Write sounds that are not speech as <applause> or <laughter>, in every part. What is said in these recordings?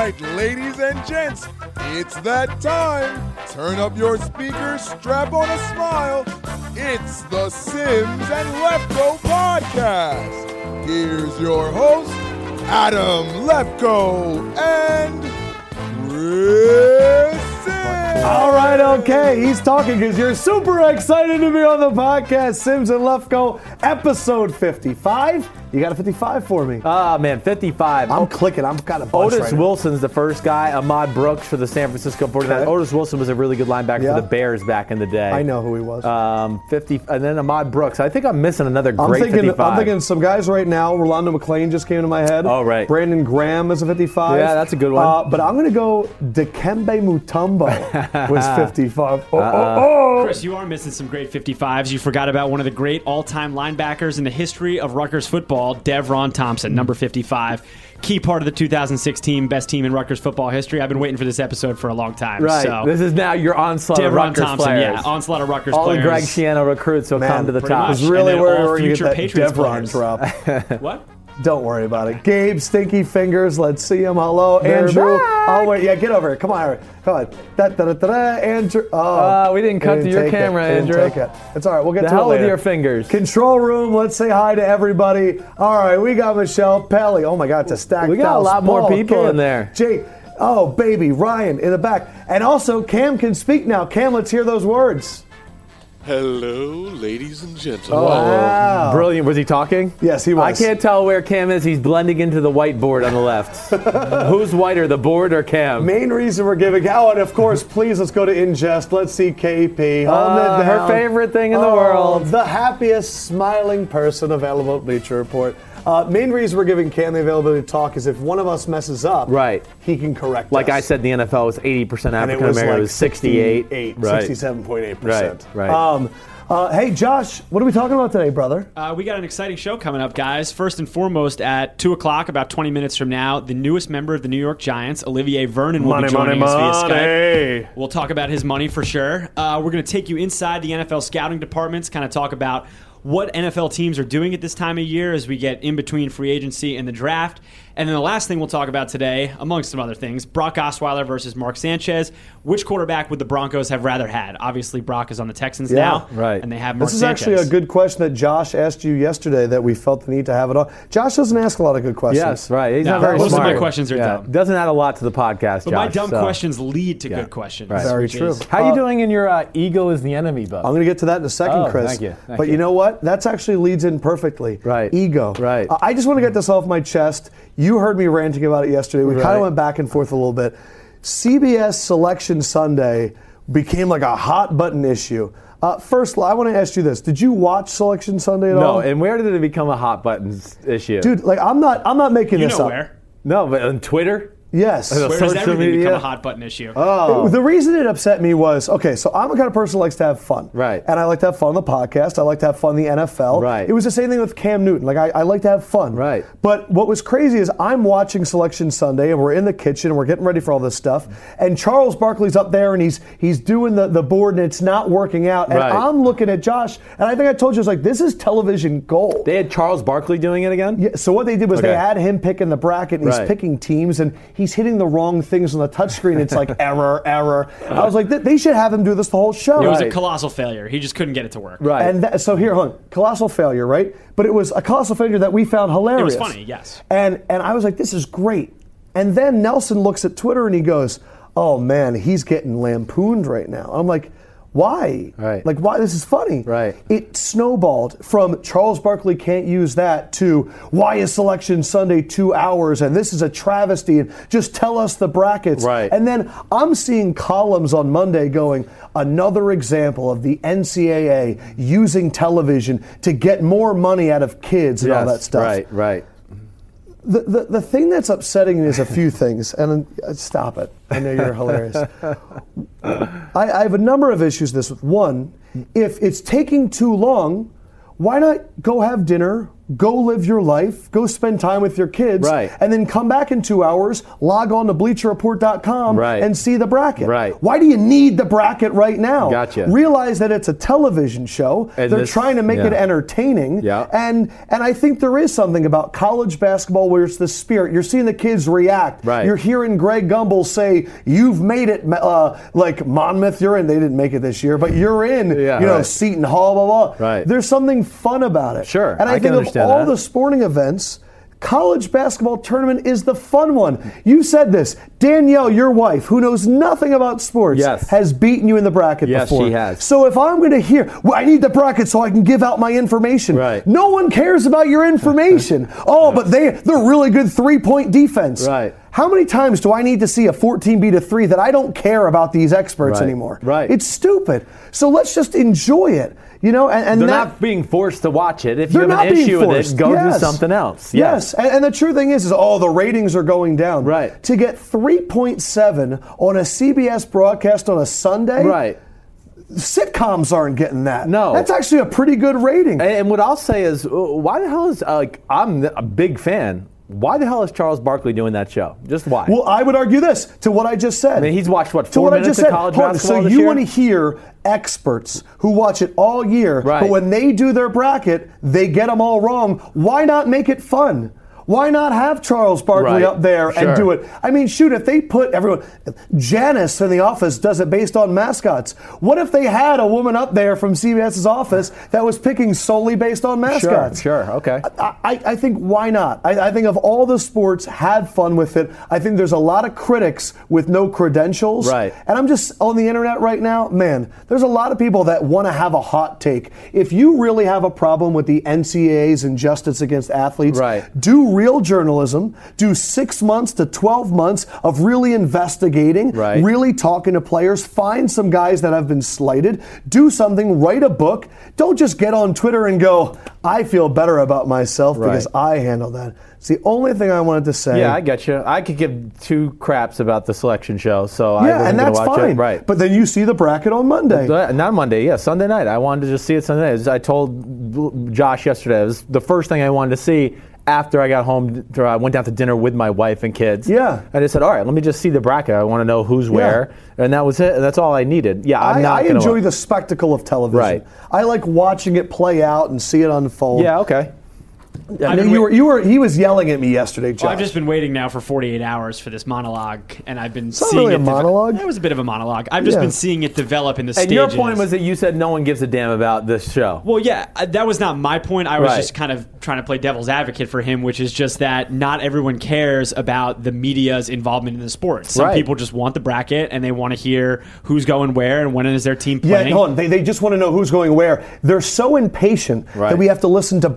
right, ladies and gents, it's that time. Turn up your speakers, strap on a smile. It's the Simms and Lefkoe podcast. Here's your host, Adam Lefkoe and Chris. All right, okay. He's talking because you're super excited to be on the podcast. Simms and Lefkoe, episode 55. You got a 55 for me. Ah, man, 55. I'm clicking. I've got a bunch Otis right now. Wilson's the first guy. Ahmad Brooks for the San Francisco 49ers. Okay. Otis Wilson was a really good linebacker Yeah. for the Bears back in the day. I know who he was. Um, 50, and then Ahmad Brooks. I think I'm missing another I'm thinking. 55. I'm thinking some guys right now. Rolando McClain just came to my head. Oh, right. Brandon Graham is a 55. Yeah, that's a good one. Uh, but I'm going to go Dikembe Mutombo <laughs> was 55. Oh, Uh-uh. oh, oh. Chris, you are missing some great 55s. You forgot about one of the great all-time linebackers in the history of Rutgers football, Devron Thompson, number 55. Key part of the 2016 best team in Rutgers football history. I've been waiting for this episode for a long time. right. So. This is now your onslaught of Devron Rutgers Thompson, players. yeah, onslaught of Rutgers All players. the Greg Schiano recruits will Man, come to the top. I was really And then worried all we were future get that Patriots Devron players. drop. <laughs> <laughs> What? Don't worry about it. Gabe, Stinky Fingers, let's see him. Hello, They're Andrew. back. Oh, wait, yeah, get over here. Come on, Harry. Come on. Da, da, da, da, Andrew. Oh, Uh, we didn't cut He to your it. camera, didn't Andrew. take it. It's all right. We'll get The to hell it with your fingers. Control room. Let's say hi to everybody. All right, we got Michelle Pelly. Oh my God, it's a stacked We got a lot more Paul, people Cam, in there. Jake. Oh, baby, Ryan in the back. And also, Cam can speak now. Cam, let's hear those words. Hello, ladies and gentlemen. Wow. Brilliant. Was he talking? Yes, he was. I can't tell where Cam is. He's blending into the whiteboard on the left. <laughs> Who's whiter, the board or Cam? Main reason we're giving. Oh, and of course, please let's go to ingest. Let's see KP. Hold Uh, her favorite thing in the Oh, world. The happiest, smiling person available at Bleacher Report. Uh, main reason we're giving Cam the availability to talk is if one of us messes up, Right. he can correct us. Like us. I said, the NFL was 80% and it African was American. like it was 68. 68, right. 67.8%. Right, right. Um, uh, hey, Josh, what are we talking about today, brother? Uh, we got an exciting show coming up, guys. First and foremost, at 2 o'clock, about 20 minutes from now, the newest member of the New York Giants, Olivier Vernon, will be joining us via Skype. We'll talk about his money for sure. Uh, we're going to take you inside the NFL scouting departments, kind of talk about what NFL teams are doing at this time of year as we get in between free agency and the draft. And then the last thing we'll talk about today, amongst some other things, Brock Osweiler versus Mark Sanchez. Which quarterback would the Broncos have rather had? Obviously, Brock is on the Texans Yeah, now, right. And they have Mark This is Sanchez. actually a good question that Josh asked you yesterday that we felt the need to have it on. Josh doesn't ask a lot of good questions. Yes, right. He's No, not very most of my questions are dumb. Doesn't add a lot to the podcast, But my dumb so. questions lead to Yeah. good questions. Right. Very true. is- How you Uh, doing in your uh, ego is the enemy book? I'm going to get to that in a second, Oh, Chris. thank you, thank but you. you. know what? That's actually leads in perfectly. Right. Ego. Right. I I just want to get this off my chest. You heard me ranting about it yesterday. We kind of went back and forth a little bit. CBS Selection Sunday became like a hot button issue. Uh, first, I want to ask you this: Did you watch Selection Sunday at no, all? No. And where did it become a hot buttons issue? Dude, like I'm not, I'm not making You this know up. where? No, but on Twitter? Yes. Hello. Where does Social everything media? become a hot button issue? Oh. The reason it upset me was okay, so I'm the kind of person who likes to have fun. Right. And I like to have fun on the podcast. I like to have fun in the NFL. Right. It was the same thing with Cam Newton. Like, I, I like to have fun. Right. But what was crazy is I'm watching Selection Sunday and we're in the kitchen and we're getting ready for all this stuff. And Charles Barkley's up there and he's he's doing the, the board and it's not working out. And Right. I'm looking at Josh and I think I told you, I was like, this is television gold. They had Charles Barkley doing it again? Yeah, so what they did was they had him picking the bracket and he's Right. picking teams and he's hitting the wrong things on the touchscreen. It's like <laughs> error, error. I was like, they should have him do this the whole show. it was a colossal failure. He just couldn't get it to work. Right. And that, so here, hold on, colossal failure, right? But it was a colossal failure that we found hilarious. It was funny, yes. And and I was like, this is great. And then Nelson looks at Twitter and he goes, oh man, he's getting lampooned right now. I'm like, why? Right. Like, why? This is funny. Right. It snowballed from Charles Barkley can't use that to why is Selection Sunday two hours and this is a travesty and just tell us the brackets. Right. And then I'm seeing columns on Monday going, another example of the NCAA using television to get more money out of kids and all that stuff. Right, right. The, the, the thing that's upsetting me is a few things, and uh, stop it. I know you're hilarious. I, I have a number of issues with this. One, if it's taking too long, why not go have dinner go live your life, go spend time with your kids, Right. and then come back in two hours, log on to bleacherreport.com Right. and see the bracket. Right. Why do you need the bracket right now? Gotcha. Realize that it's a television show. And They're this- trying to make yeah. it entertaining. Yeah. And and I think there is something about college basketball where it's the spirit. You're seeing the kids react. Right. You're hearing Greg Gumbel say, "You've made it." Uh, like Monmouth, you're in. They didn't make it this year, but you're in. Yeah, you know, right. Seton Hall, blah blah. Right. There's something fun about it. Sure, And I, I can think of understand all the sporting events. College basketball tournament is the fun one. You said this. Danielle, your wife, who knows nothing about sports, Yes. has beaten you in the bracket Yes, before. she has. So if I'm going to hear, well, I need the bracket so I can give out my information. Right. No one cares about your <laughs> information. oh, but they they're really good three point defense. Right. How many times do I need to see a 14 beat a three that I don't care about these experts Right. anymore? Right. It's stupid. So let's just enjoy it. You know, and, and They're that, not being forced to watch it. If you have an issue with it, go Yes. do something else. Yes, And, and the true thing is, is oh, the ratings are going down. Right. To get 3.7 on a CBS broadcast on a Sunday, Right. Sitcoms aren't getting that. No. that's actually a pretty good rating. And, and what I'll say is, uh, why the hell is uh, like I'm a big fan. Why the hell is Charles Barkley doing that show? Just why? Well, I would argue this to what I just said. I mean, he's watched, what, four what I minutes just of said. college Hold basketball So you year? want to hear experts who watch it all year, Right. but when they do their bracket, they get them all wrong. Why not make it fun? Why not have Charles Barkley Right. up there Sure. and do it? I mean, shoot, if they put everyone, Janice in the office does it based on mascots. What if they had a woman up there from CBS's office that was picking solely based on sure, mascots? sure, okay. I, I I think why not? I, I think of all the sports, have fun with it. I think there's a lot of critics with no credentials. Right. And I'm just on the internet right now, man, there's a lot of people that want to have a hot take. If you really have a problem with the NCAA's injustice against athletes, Right. do real journalism, do six months to 12 months of really investigating, Right. really talking to players, find some guys that have been slighted, do something, write a book. Don't just get on Twitter and go, I feel better about myself because I handle that. It's the only thing I wanted to say. yeah, I get you. I could give two craps about the selection show, so I Yeah, wasn't and that's watch fine. It. Right. But then you see the bracket on Monday. Not Monday, yeah, Sunday night. I wanted to just see it Sunday night. I told Josh yesterday, it was the first thing I wanted to see after I got home. I went down to dinner with my wife and kids. Yeah. And I said, all right, let me just see the bracket. I want to know who's where. And that was it. And that's all I needed. Yeah, I'm I, not I enjoy the spectacle of television. Right. I like watching it play out and see it unfold. Yeah, okay. I I've mean, you were, you were, he was yelling at me yesterday, Josh. Well, I've just been waiting now for 48 hours for this monologue, and I've been not seeing really it. a monologue. It was a bit of a monologue. I've just Yeah. been seeing it develop in the And stages. your point was that you said no one gives a damn about this show. Well, yeah, uh, that was not my point. I was Right. just kind of trying to play devil's advocate for him, which is just that not everyone cares about the media's involvement in the sport. Some Right. people just want the bracket and they want to hear who's going where and when is their team Yeah, playing. hold on. They, they just want to know who's going where. They're so impatient Right. that we have to listen to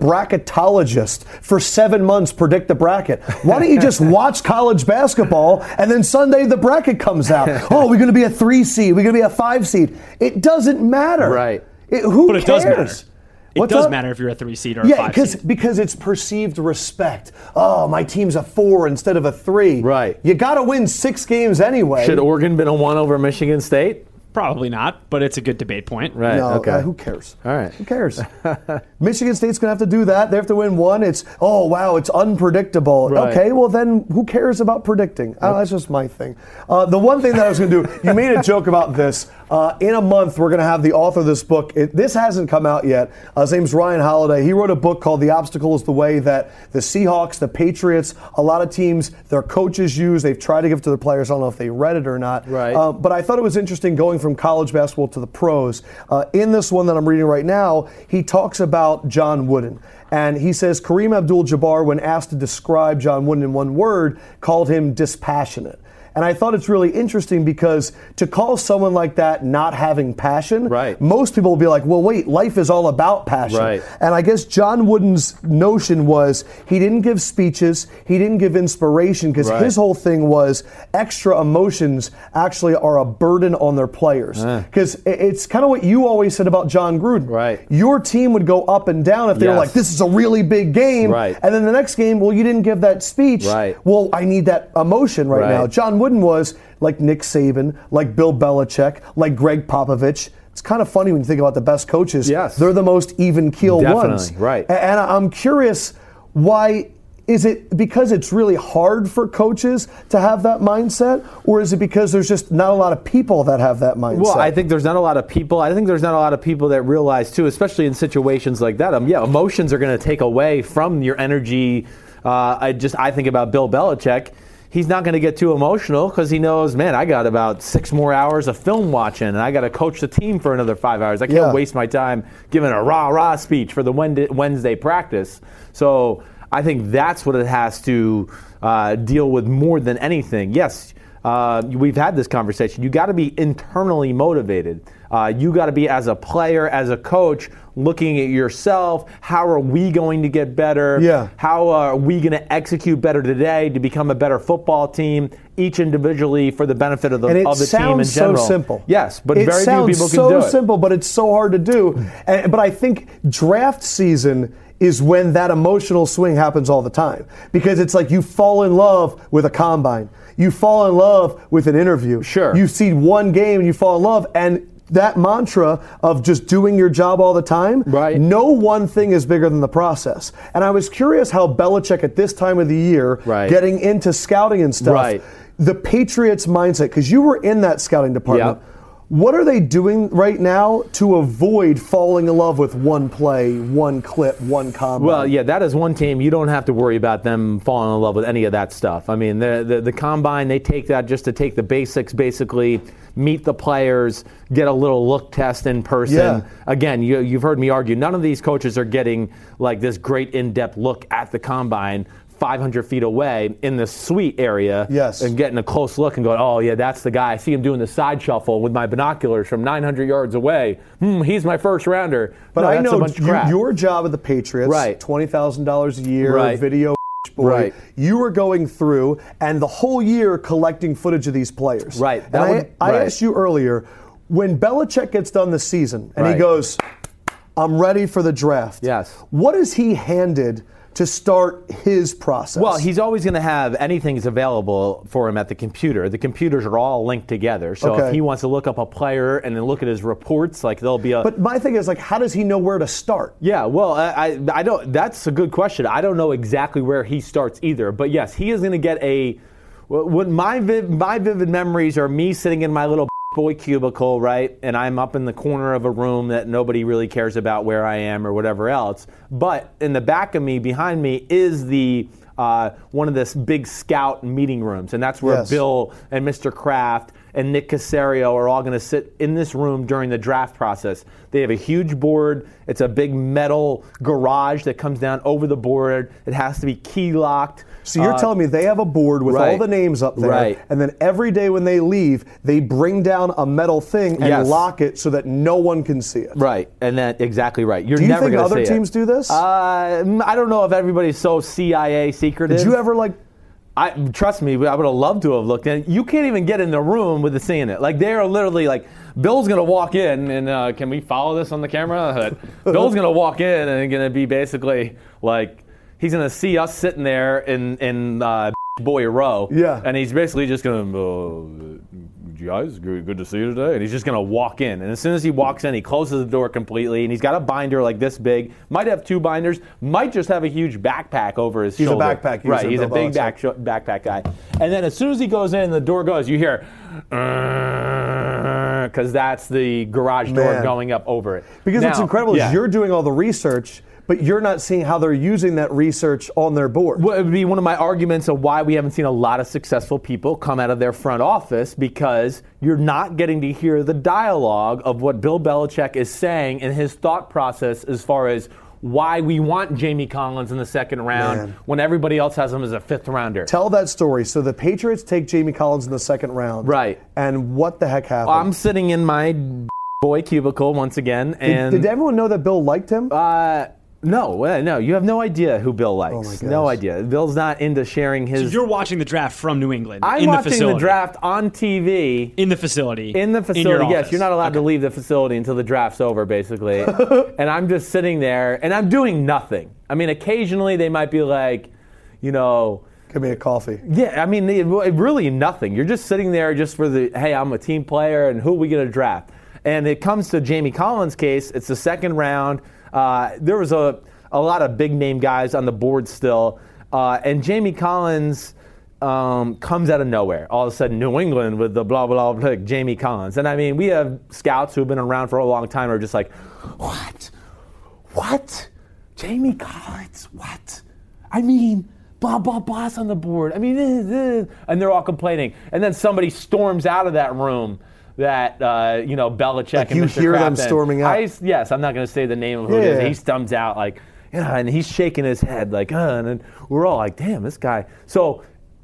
bracketologists for seven months predict the bracket. Why don't you just <laughs> watch college basketball and then Sunday the bracket comes out? <laughs> Oh, we're going to be a three seed. We're going to be a five seed. It doesn't matter. Right. It, who but it cares? does matter. It What's does up? matter if you're a three seed or a Yeah, five because seed. because it's perceived respect. Oh, my team's a four instead of a three. Right. You got to win six games anyway. Should Oregon been a one over Michigan State? Probably not, but it's a good debate point. Right. No, okay. uh, who cares? All right. Who cares? <laughs> Michigan State's going to have to do that. They have to win one. It's, oh, wow, it's unpredictable. Right. Okay, well, then who cares about predicting? Uh, that's just my thing. Uh, the one thing that I was going to do, you made a joke about this. Uh, in a month, we're going to have the author of this book. It, this hasn't come out yet. Uh, his name's Ryan Holiday. He wrote a book called The Obstacle is the Way that the Seahawks, the Patriots, a lot of teams, their coaches use. They've tried to give to the players. I don't know if they read it or not. Right. Uh, but I thought it was interesting going from college basketball to the pros. Uh, in this one that I'm reading right now, he talks about John Wooden. And he says Kareem Abdul Jabbar, when asked to describe John Wooden in one word, called him dispassionate. And I thought it's really interesting because to call someone like that not having passion, Right. most people will be like, well, wait, life is all about passion. Right. And I guess John Wooden's notion was he didn't give speeches, he didn't give inspiration because Right. his whole thing was extra emotions actually are a burden on their players. Because it's kind of what you always said about John Gruden. Right. Your team would go up and down if they were like, this is a really big game. Right. And then the next game, well, you didn't give that speech. Right. Well, I need that emotion right, Right. now. John Wooden was like Nick Saban, like Bill Belichick, like Gregg Popovich. It's kind of funny when you think about the best coaches. Yes. They're the most even keel ones. right. And I'm curious why is it because it's really hard for coaches to have that mindset or is it because there's just not a lot of people that have that mindset? Well, I think there's not a lot of people. I think there's not a lot of people that realize too, especially in situations like that. Um, yeah, emotions are going to take away from your energy. Uh, I just I think about Bill Belichick. He's not going to get too emotional because he knows, man, I got about six more hours of film watching, and I got to coach the team for another five hours. I can't Yeah. waste my time giving a rah rah speech for the Wednesday practice. So I think that's what it has to uh, deal with more than anything. Yes, uh, we've had this conversation. You got to be internally motivated. Uh, you got to be, as a player, as a coach, looking at yourself. How are we going to get better? Yeah. How are we going to execute better today to become a better football team, each individually for the benefit of the, and it of the team in sounds so simple. Yes, but it very few people can do it. so simple, but it's so hard to do. And, but I think draft season is when that emotional swing happens all the time because it's like you fall in love with a combine, you fall in love with an interview. Sure. you see one game and you fall in love, and that mantra of just doing your job all the time. Right. No one thing is bigger than the process. And I was curious how Belichick at this time of the year, Right. getting into scouting and stuff, Right. the Patriots mindset, because you were in that scouting department. Yep. What are they doing right now to avoid falling in love with one play, one clip, one combine? Well, yeah, that is one team. You don't have to worry about them falling in love with any of that stuff. I mean, the, the, the combine, they take that just to take the basics, basically, meet the players, get a little look test in person. Yeah. Again, you, you've heard me argue, none of these coaches are getting like this great in depth look at the combine. 500 feet away in the suite area Yes. and getting a close look and going, oh, yeah, that's the guy. I see him doing the side shuffle with my binoculars from 900 yards away. Hmm, he's my first rounder. but No, I know you- your job at the Patriots, Right. twenty thousand dollars a year, Right. video <laughs> boy. Right. You were going through and the whole year collecting footage of these players. Right. That I, would- I right. asked you earlier when Belichick gets done this season and he goes, "I'm ready for the draft." Yes. What is he handed to start his process? Well, he's always going to have anything anything's available for him at the computer. The computers are all linked together. So Okay. if he wants to look up a player and then look at his reports, like there'll be a. But my thing is like, how does he know where to start? yeah, well, I, I, I don't. That's a good question. I don't know exactly where he starts either. But yes, he is going to get a. What my my vivid memories are me sitting in my little boy cubicle, right? And I'm up in the corner of a room that nobody really cares about where I am or whatever else. But in the back of me, behind me, is the uh, one of this big scout meeting rooms, and that's where Yes. Bill and Mr. Kraft and Nick Caserio are all going to sit in this room during the draft process. They have a huge board. It's a big metal garage that comes down over the board. It has to be key locked. So you're Uh, telling me they have a board with all the names up there, Right. and then every day when they leave, they bring down a metal thing and Yes. lock it so that no one can see it. Right, and that exactly right. You're Do you never think other see it. teams do this? Uh, I don't know if everybody's so CIA secretive. Did you ever like? I trust me, I would have loved to have looked in. You can't even get in the room with the seeing it. Like they are literally like, Bill's gonna walk in, and uh, can we follow this on the camera? <laughs> Bill's gonna walk in and gonna be basically like, he's gonna see us sitting there in in uh, <laughs> boy row. Yeah. and he's basically just gonna. Uh, guys, good, good to see you today. And he's just going to walk in. And as soon as he walks in, he closes the door completely. And he's got a binder like this big. Might have two binders. Might just have a huge backpack over his shoulder. He's a backpack user, Right. He's a big back, backpack guy. And then as soon as he goes in, the door goes. You hear, uh, because that's the garage door Man. going up over it. Because what's Now- incredible yeah. is you're doing all the research, but you're not seeing how they're using that research on their board. Well, it would be one of my arguments of why we haven't seen a lot of successful people come out of their front office because you're not getting to hear the dialogue of what Bill Belichick is saying in his thought process as far as why we want Jamie Collins in the second round Man. when everybody else has him as a fifth rounder. Tell that story. So the Patriots take Jamie Collins in the second round. Right. And what the heck happened? I'm sitting in my boy cubicle once again, did, and did everyone know that Bill liked him? uh, no, uh, no, you have no idea who Bill likes. Oh no idea. Bill's not into sharing his. You're watching the draft from New England I'm in the watching facility. the draft on TV. in the facility. In the facility. In your facility, yes, office. you're not allowed to leave the facility until the draft's over, basically. <laughs> and I'm just sitting there, and I'm doing nothing. I mean, occasionally they might be like, you know, Give me a coffee. Yeah, I mean, it, it really nothing. You're just sitting there just for the, hey, I'm a team player, and who are we going to draft? And it comes to Jamie Collins' case, it's the second round. Uh, there was a, a lot of big name guys on the board still. Uh, and Jamie Collins um, comes out of nowhere. All of a sudden, New England with the blah, blah, blah, Jamie Collins. And I mean, we have scouts who have been around for a long time are just like, what? What? Jamie Collins? What? I mean, blah, blah, blah's on the board. I mean, uh, uh, and they're all complaining. And then somebody storms out of that room that, uh, you know, Belichick Like and you Mr. hear them storming out? I, yes, I'm not going to say the name of who it Yeah. is. He storms out like, yeah, and he's shaking his head like, uh, and then we're all like, damn, this guy. So,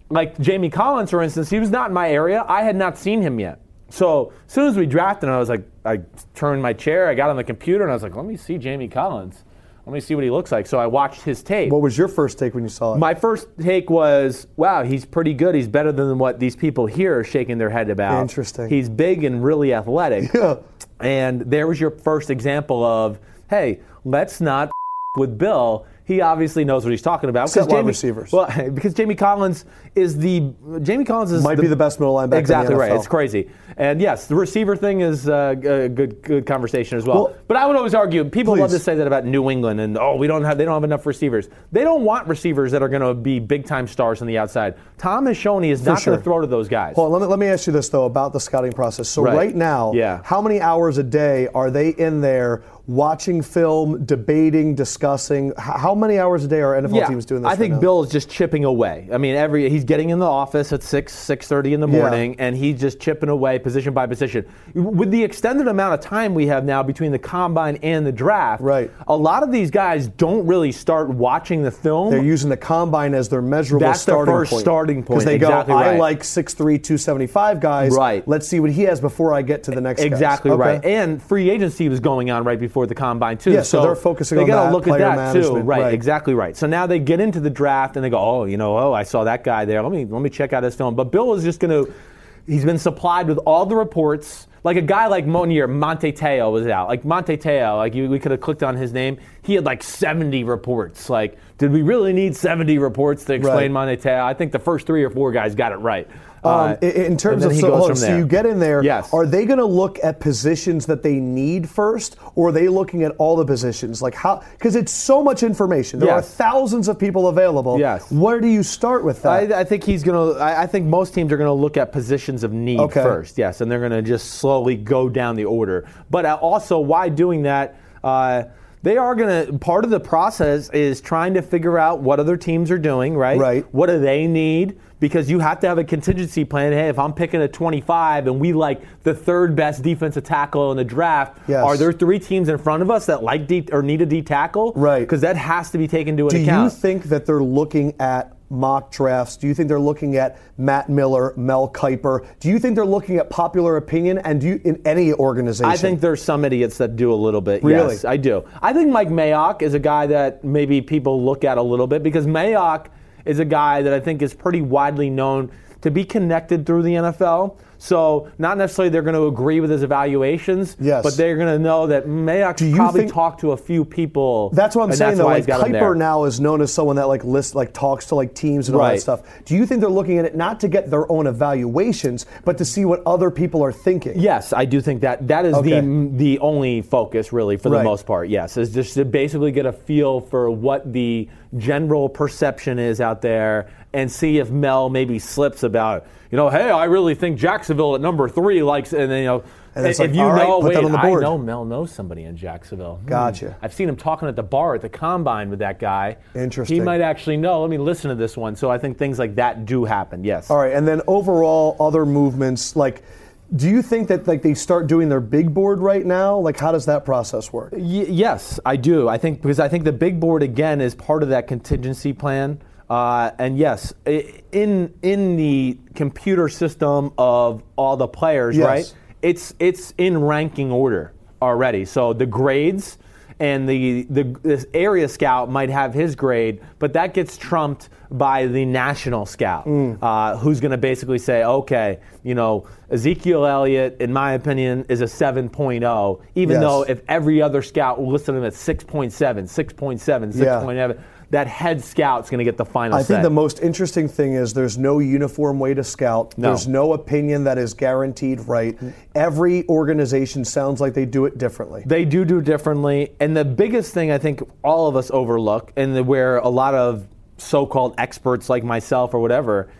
like Jamie Collins, for instance, he was not in my area. I had not seen him yet. So as soon as we drafted him, I was like, I turned my chair, I got on the computer, and I was like, let me see Jamie Collins. Let me see what he looks like. So I watched his tape. What was your first take when you saw it? My first take was, wow, he's pretty good. He's better than what these people here are shaking their head about. Interesting. He's big and really athletic. <laughs> Yeah. And there was your first example of, hey, let's not <laughs> with Bill. He obviously knows what he's talking about. Except 'Cause wide Jamie- receivers. Well, <laughs> because Jamie Collins is the Jamie Collins is Might be the best middle linebacker in the Exactly right. It's crazy. And yes, the receiver thing is uh, a good good conversation as well. Well- but I would always argue people love to say that about New England and oh we don't have they don't have enough receivers. They don't want receivers that are going to be big time stars on the outside. Tom he is not sure. going to throw to those guys. On, let me, let me ask you this though about the scouting process. So Right. right, now, Yeah. how many hours a day are they in there watching film, debating, discussing? How many hours a day are NFL teams doing this? I think right? Bill is just chipping away. I mean, every he's getting in the office at six six thirty in the Yeah. morning, and he's just chipping away position by position. With the extended amount of time we have now between the combine and the draft, Right. A lot of these guys don't really start watching the film. They're using the combine as their measurable That's their starting first point. starting point, Because they exactly go, I right. like 6'3", 275 guys. Right. Let's see what he has before I get to the next guys." Exactly Okay. right. And free agency was going on right before the combine too. Yeah, so they're focusing they on gotta that, look at that too. Right, right. exactly right. So now they get into the draft and they go, oh, you know, oh, I saw that guy there. Let me let me check out his film. But Bill is just going to. He's been supplied with all the reports. Like a guy like Monier, Manti Te'o was out. Like Manti Te'o, like you, we could have clicked on his name. He had like 70 reports. Like, did we really need 70 reports to explain Right. Manti Te'o? I think the first three or four guys got it right. Um, Uh, in- in terms of so, goes hold on, from so you get in there. Yes. Are they going to look at positions that they need first, or are they looking at all the positions? Like how? Because it's so much information. There Yes. are thousands of people available. Yes. Where do you start with that? I, I think he's going to. I I think most teams are going to look at positions of need Okay. first. Yes, and they're going to just slowly go down the order. But uh, also, why doing that? Uh, they are going to. Part of the process is trying to figure out what other teams are doing. Right. Right. What do they need? Because you have to have a contingency plan. Hey, if I'm picking a 25 and we like the third best defensive tackle in the draft, Yes. are there three teams in front of us that like D, or need a D tackle? Right. Because that has to be taken into do account. Do you think that they're looking at mock drafts? Do you think they're looking at Matt Miller, Mel Kiper? Do you think they're looking at popular opinion? And do you in any organization? I think there's some idiots that do a little bit. Really? Yes, I do. I think Mike Mayock is a guy that maybe people look at a little bit because Mayock is a guy that I think is pretty widely known to be connected through the NFL. So not necessarily they're going to agree with his evaluations, Yes. but they're going to know that Mayock's you probably talked to a few people. That's what I'm saying though. Like he's got him there. Kiper now is known as someone that like lists, like talks to like teams and all that stuff. Do you think they're looking at it not to get their own evaluations, but to see what other people are thinking? Yes, I do think that that is Okay. the the only focus really for the Right. most part. Yes, is just to basically get a feel for what the general perception is out there and see if Mel maybe slips about, you know, hey, I really think Jacksonville at number three likes, and then you know. And if like, you right, know, wait, that on the I know Mel knows somebody in Jacksonville. Hmm. Gotcha. I've seen him talking at the bar at the combine with that guy. Interesting. He might actually know. Let me listen to this one. So I think things like that do happen. Yes. All right, and then overall, other movements like. Do you think that like they start doing their big board right now? Like, how does that process work? Y- yes, I do. I think because I think the big board again is part of that contingency plan. Uh, and yes, in in the computer system of all the players, Yes. right? It's it's in ranking order already. So the grades and the, the this area scout might have his grade, but that gets trumped by the national scout, uh, who's going to basically say, okay, you know, Ezekiel Elliott, in my opinion, is a 7.0, even Yes. though if every other scout listed him at 6.7, 6.7, 6.7, that head scout's going to get the final I say. think the most interesting thing is there's no uniform way to scout. No. There's no opinion that is guaranteed right. Every organization sounds like they do it differently. They do do differently, and the biggest thing I think all of us overlook, and where a lot of so-called experts like myself or whatever,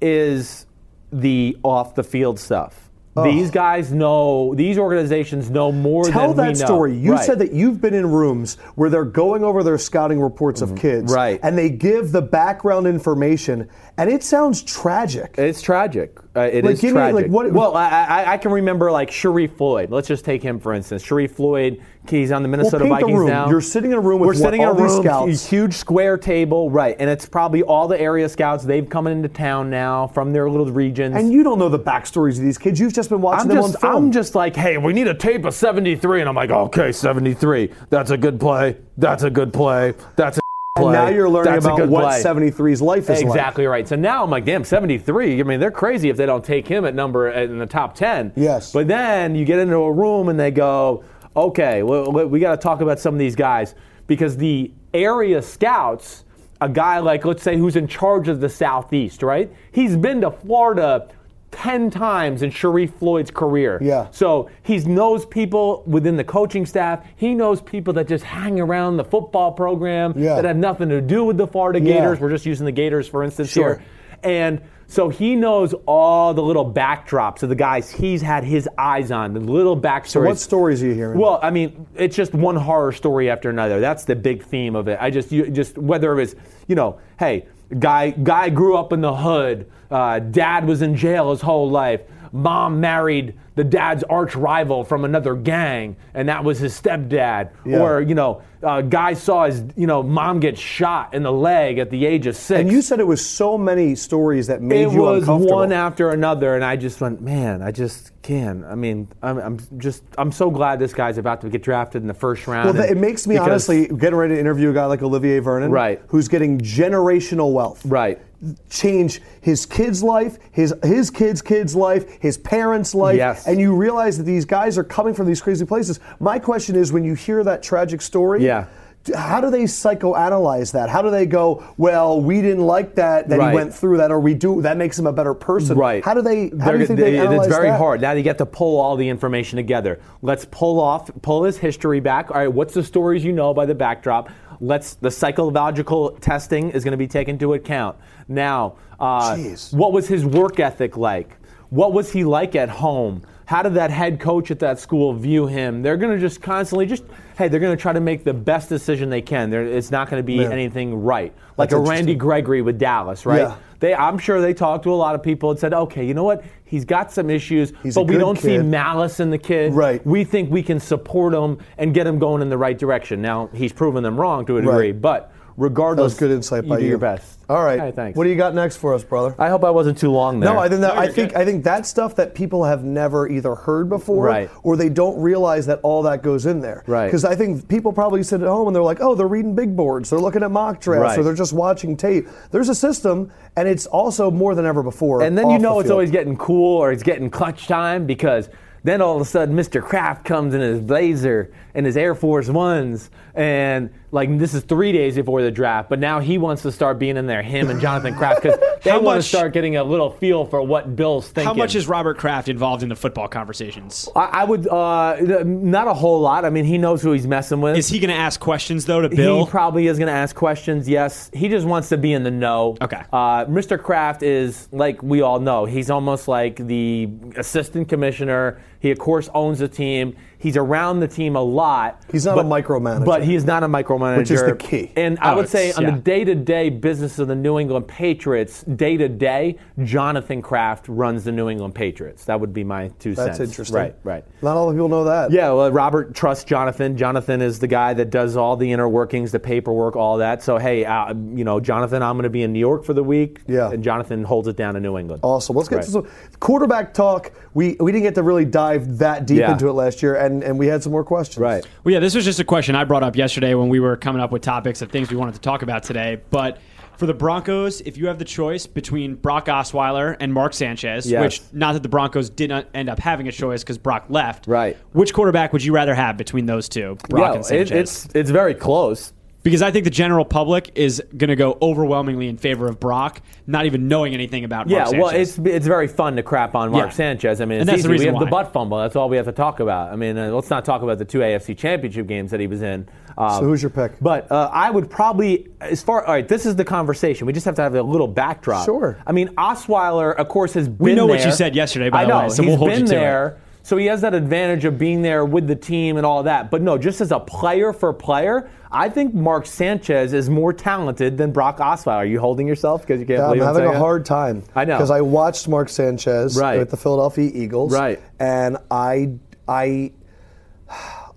is the off-the-field stuff. These guys know. These organizations know more Tell than that we know. story. You Right. said that you've been in rooms where they're going over their scouting reports of kids, Mm-hmm. Right. And they give the background information, and it sounds tragic. It's tragic. Uh, it is Like, give me, like, tragic. what- well, I, I, I can remember like Sharrif Floyd. Let's just take him for instance. Sharrif Floyd. He's on the Minnesota the Vikings now. You're sitting in a room with We're what, sitting in a room, scouts? huge square table, right? And it's probably all the area scouts. They've come into town now from their little regions. and you don't know the backstories of these kids. You've just been watching I'm them just, on film. I'm just like, hey, we need a tape of 73, and I'm like, okay, 73. That's a good play. That's a good play. That's a and now you're learning That's about what play. 73's life is like. Exactly right. So now I'm like, damn, 73. I mean, they're crazy if they don't take him at number in the top 10. Yes. But then you get into a room and they go, okay, well, we got to talk about some of these guys because the area scouts, a guy like, let's say, who's in charge of the Southeast, right? He's been to Florida 10 times in Sharrif Floyd's career. Yeah. So he knows people within the coaching staff. He knows people that just hang around the football program Yeah. that have nothing to do with the Florida Yeah. Gators. We're just using the Gators for instance Sure. here. And so he knows all the little backdrops of the guys he's had his eyes on, the little backstories. So what stories are you hearing? Well, I mean, it's just one horror story after another. That's the big theme of it. I just, you, just whether it was, you know, hey, guy, guy grew up in the hood. Uh, dad was in jail his whole life. Mom married the dad's arch rival from another gang, and that was his stepdad. Yeah. Or you know, uh, guy saw his, you know, mom get shot in the leg at the age of six. and you said it was so many stories that made it you was one after another, and I just went, man, I just can't. I mean, I'm, I'm just, I'm so glad this guy's about to get drafted in the first round. Well, it makes me honestly getting ready to interview a guy like Olivier Vernon, Right. Who's getting generational wealth, Right. Change his kid's life, his his kid's kid's life, his parents' life, Yes. and you realize that these guys are coming from these crazy places. My question is, when you hear that tragic story, Yeah. How do they psychoanalyze that? How do they go, well, we didn't like that, that Right. he went through that, or we do, that makes him a better person? Right. How do they, how They're- you think they, analyze It's very that? hard. Now you get to pull all the information together. Let's pull off, pull his history back. All right, what's the stories you know by the backdrop? Let's the psychological testing is going to be taken into account. Now, uh, what was his work ethic like? What was he like at home? How did that head coach at that school view him? They're going to just constantly just hey, they're going to try to make the best decision they can. They're, it's not going to be Yeah. anything right, like That's a Randy. Gregory with Dallas, right? Yeah. They, I'm sure they talked to a lot of people and said, okay, you know what? He's got some issues, He's but we don't see malice in the kid. Right. We think we can support him and get him going in the right direction. Now, he's proven them wrong to a degree, Right. but That regardless, was good insight you by do you. your best. All right. Hey, thanks. What do you got next for us, brother? I hope I wasn't too long there. No, I think that No, I think good. I think that's stuff that people have never either heard before, Right. or they don't realize that all that goes in there. Right. Because I think people probably sit at home and they're like, oh, they're reading big boards, they're looking at mock drafts, Right. or they're just watching tape. There's a system, and it's also more than ever before. And then you know the it's field. always getting cool or it's getting clutch time because then all of a sudden Mr. Kraft comes in his blazer and his Air Force Ones and like this is three days before the draft, but now he wants to start being in there, him and Jonathan Kraft, because <laughs> they want to start getting a little feel for what Bill's thinking. How much is Robert Kraft involved in the football conversations? I, I would uh, not a whole lot. I mean, he knows who he's messing with. Is he going to ask questions though to Bill? He probably is going to ask questions. Yes, he just wants to be in the know. Okay. Uh, Mr. Kraft is like we all know. He's almost like the assistant commissioner. He of course owns the team. He's around the team a lot. He's not a micromanager. But he is not a micromanager. Which is the key. And I Oh, would say on yeah. the day-to-day business of the New England Patriots, day-to-day, Jonathan Kraft runs the New England Patriots. That would be my two That's cents. interesting. Right. Right. Not all the people know that. Yeah, well, Robert trusts Jonathan. Jonathan is the guy that does all the inner workings, the paperwork, all that. So, hey, uh, you know, Jonathan, I'm going to be in New York for the week. Yeah. And Jonathan holds it down in New England. Awesome. Let's get Right. to some quarterback talk. We we didn't get to really dive that deep Yeah. into it last year, and, and we had some more questions. Right. Well, yeah, this was just a question I brought up yesterday when we were coming up with topics of things we wanted to talk about today. But for the Broncos, if you have the choice between Brock Osweiler and Mark Sanchez, Yes. which not that the Broncos did not end up having a choice because Brock left, Right. Which quarterback would you rather have between those two, Brock yeah, and Sanchez? it, it's it's very close. Because I think the general public is going to go overwhelmingly in favor of Brock, not even knowing anything about Yeah, Mark well, it's it's very fun to crap on Mark Yeah. Sanchez. I mean, And it's that's the easy. we reason have the butt fumble. That's all we have to talk about. I mean, uh, let's not talk about the two AFC Championship games that he was in. Um, So who's your pick? But uh, I would probably, as far all right, this is the conversation. We just have to have a little backdrop. Sure. I mean, Osweiler, of course, has been. There. We know what you said yesterday, by I the know. way, so he's we'll hold been you to it. So he has that advantage of being there with the team and all that. But no, just as a player for player, I think Mark Sanchez is more talented than Brock Osweiler. Are you holding yourself because you can't I'm believe I'm having a hard time. I know. because I watched Mark Sanchez Right. with the Philadelphia Eagles. Right. and I, I,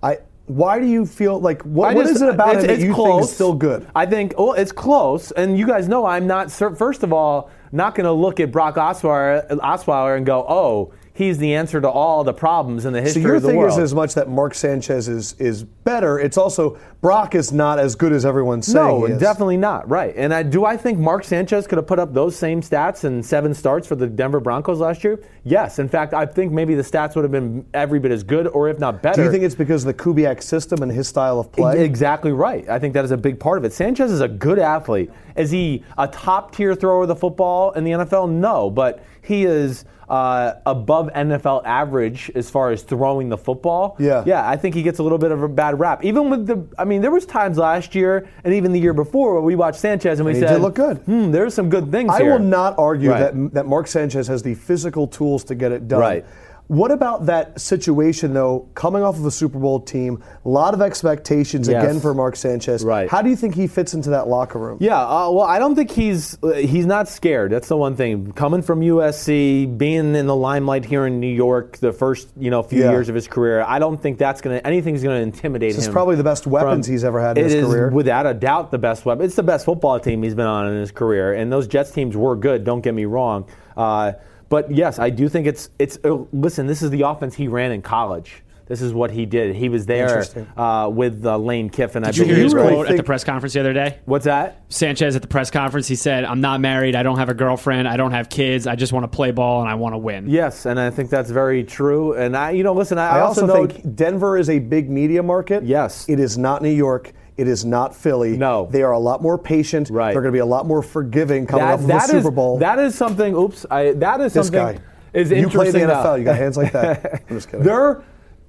I. Why do you feel like what, just- is it about it's- him that it's you think is still good? I think well, it's close, and you guys know I'm not. First of all, not going to look at Brock Osweiler, Osweiler and go, "Oh, he's the answer to all the problems in the So history your of the thing world." is as much that Mark Sanchez is is better. It's also Brock is not as good as everyone's saying. no, definitely not. Right. And I, do I think Mark Sanchez could have put up those same stats in seven starts for the Denver Broncos last year? Yes. In fact, I think maybe the stats would have been every bit as good, or if not better. Do you think it's because of the Kubiak system and his style of play? Exactly right. I think that is a big part of it. Sanchez is a good athlete. Is he a top tier thrower of the football in the NFL? No, but he is uh, above NFL average as far as throwing the football. Yeah. yeah. I think he gets a little bit of a bad rap. Even with the, I mean, there was times last year and even the year before where we watched Sanchez and we And he said, did look good. Hmm, there's some good things I here. will not argue Right. that that Mark Sanchez has the physical tools to get it done. Right. What about that situation though? Coming off of a Super Bowl team, a lot of expectations Yes. again for Mark Sanchez. Right. How do you think he fits into that locker room? Yeah, uh, well, I don't think he's uh, he's not scared. That's the one thing. Coming from USC, being in the limelight here in New York, the first you know few Yeah. years of his career, I don't think that's gonna anything's gonna intimidate This is him. probably the best weapons he's ever had in It his is career. without a doubt the best weapon. It's the best football team he's been on in his career, and those Jets teams were good. Don't get me wrong. Uh, but yes, I do think it's it's. Uh, listen, this is the offense he ran in college. This is what he did. He was there uh, with uh, Lane Kiffin. I Did you hear his really quote at the press conference the other day? What's that? Sanchez at the press conference, he said, I'm not married. I don't have a girlfriend. I don't have kids. I just want to play ball and I want to win. Yes, and I think that's very true. And I, you know, listen, I, I also, know think Denver is a big media market. Yes. It is not New York. It is not Philly. No. They are a lot more patient. Right. They're going to be a lot more forgiving coming that, off of that the Super Bowl. That is something. Oops, I, that is this something. guy. Is you play in the NFL. enough. You got hands like that. <laughs> I'm just kidding. They're,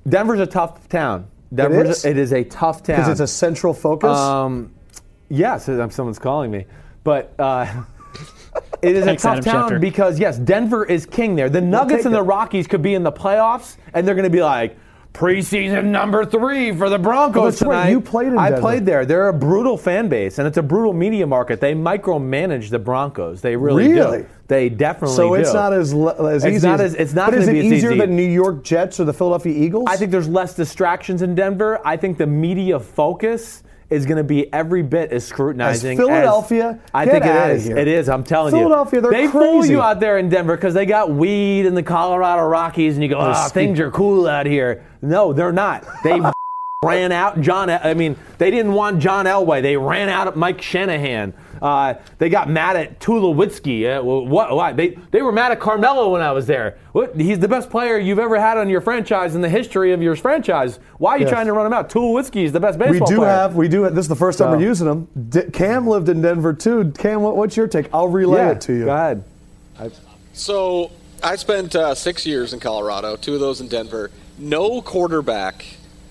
Denver's a tough town. Denver's is? it is a tough town Because it's a central focus. Um, yes, um, someone's calling me, but. Uh, <laughs> It is Thanks, a tough Adam town Schefter. because yes, Denver is king there. The Nuggets take and the it. Rockies could be in the playoffs, and they're going to be like preseason number three for the Broncos Oh, tonight. You played in I Denver. played there. They're a brutal fan base, and it's a brutal media market. They micromanage the Broncos. They really, Really? do. They definitely do. so do. it's not as le- as It's easy. not as, as- it's not But is it easier easy. than New York Jets or the Philadelphia Eagles? I think there's less distractions in Denver. I think the media focus is going to be every bit as scrutinizing As Philadelphia? I think it is. It is. I'm telling Philadelphia, you. they're they fool you out there in Denver because they got weed in the Colorado Rockies, and you go, ah, speak- things are cool out here. No, they're not. They <laughs> ran out John. I mean, they didn't want John Elway. They ran out of Mike Shanahan. Uh, they got mad at Tulowitzki. Uh, what, what? They they were mad at Carmelo when I was there. What? He's the best player you've ever had on your franchise in the history of your franchise. Why are you Yes. trying to run him out? Tulowitzki is the best baseball player. we baseball do player. have. We do. This is the first time So- we're using them. D- Cam lived in Denver too. Cam, what, what's your take? I'll relay yeah, it to you. Go ahead. So I spent uh, six years in Colorado, two of those in Denver. No quarterback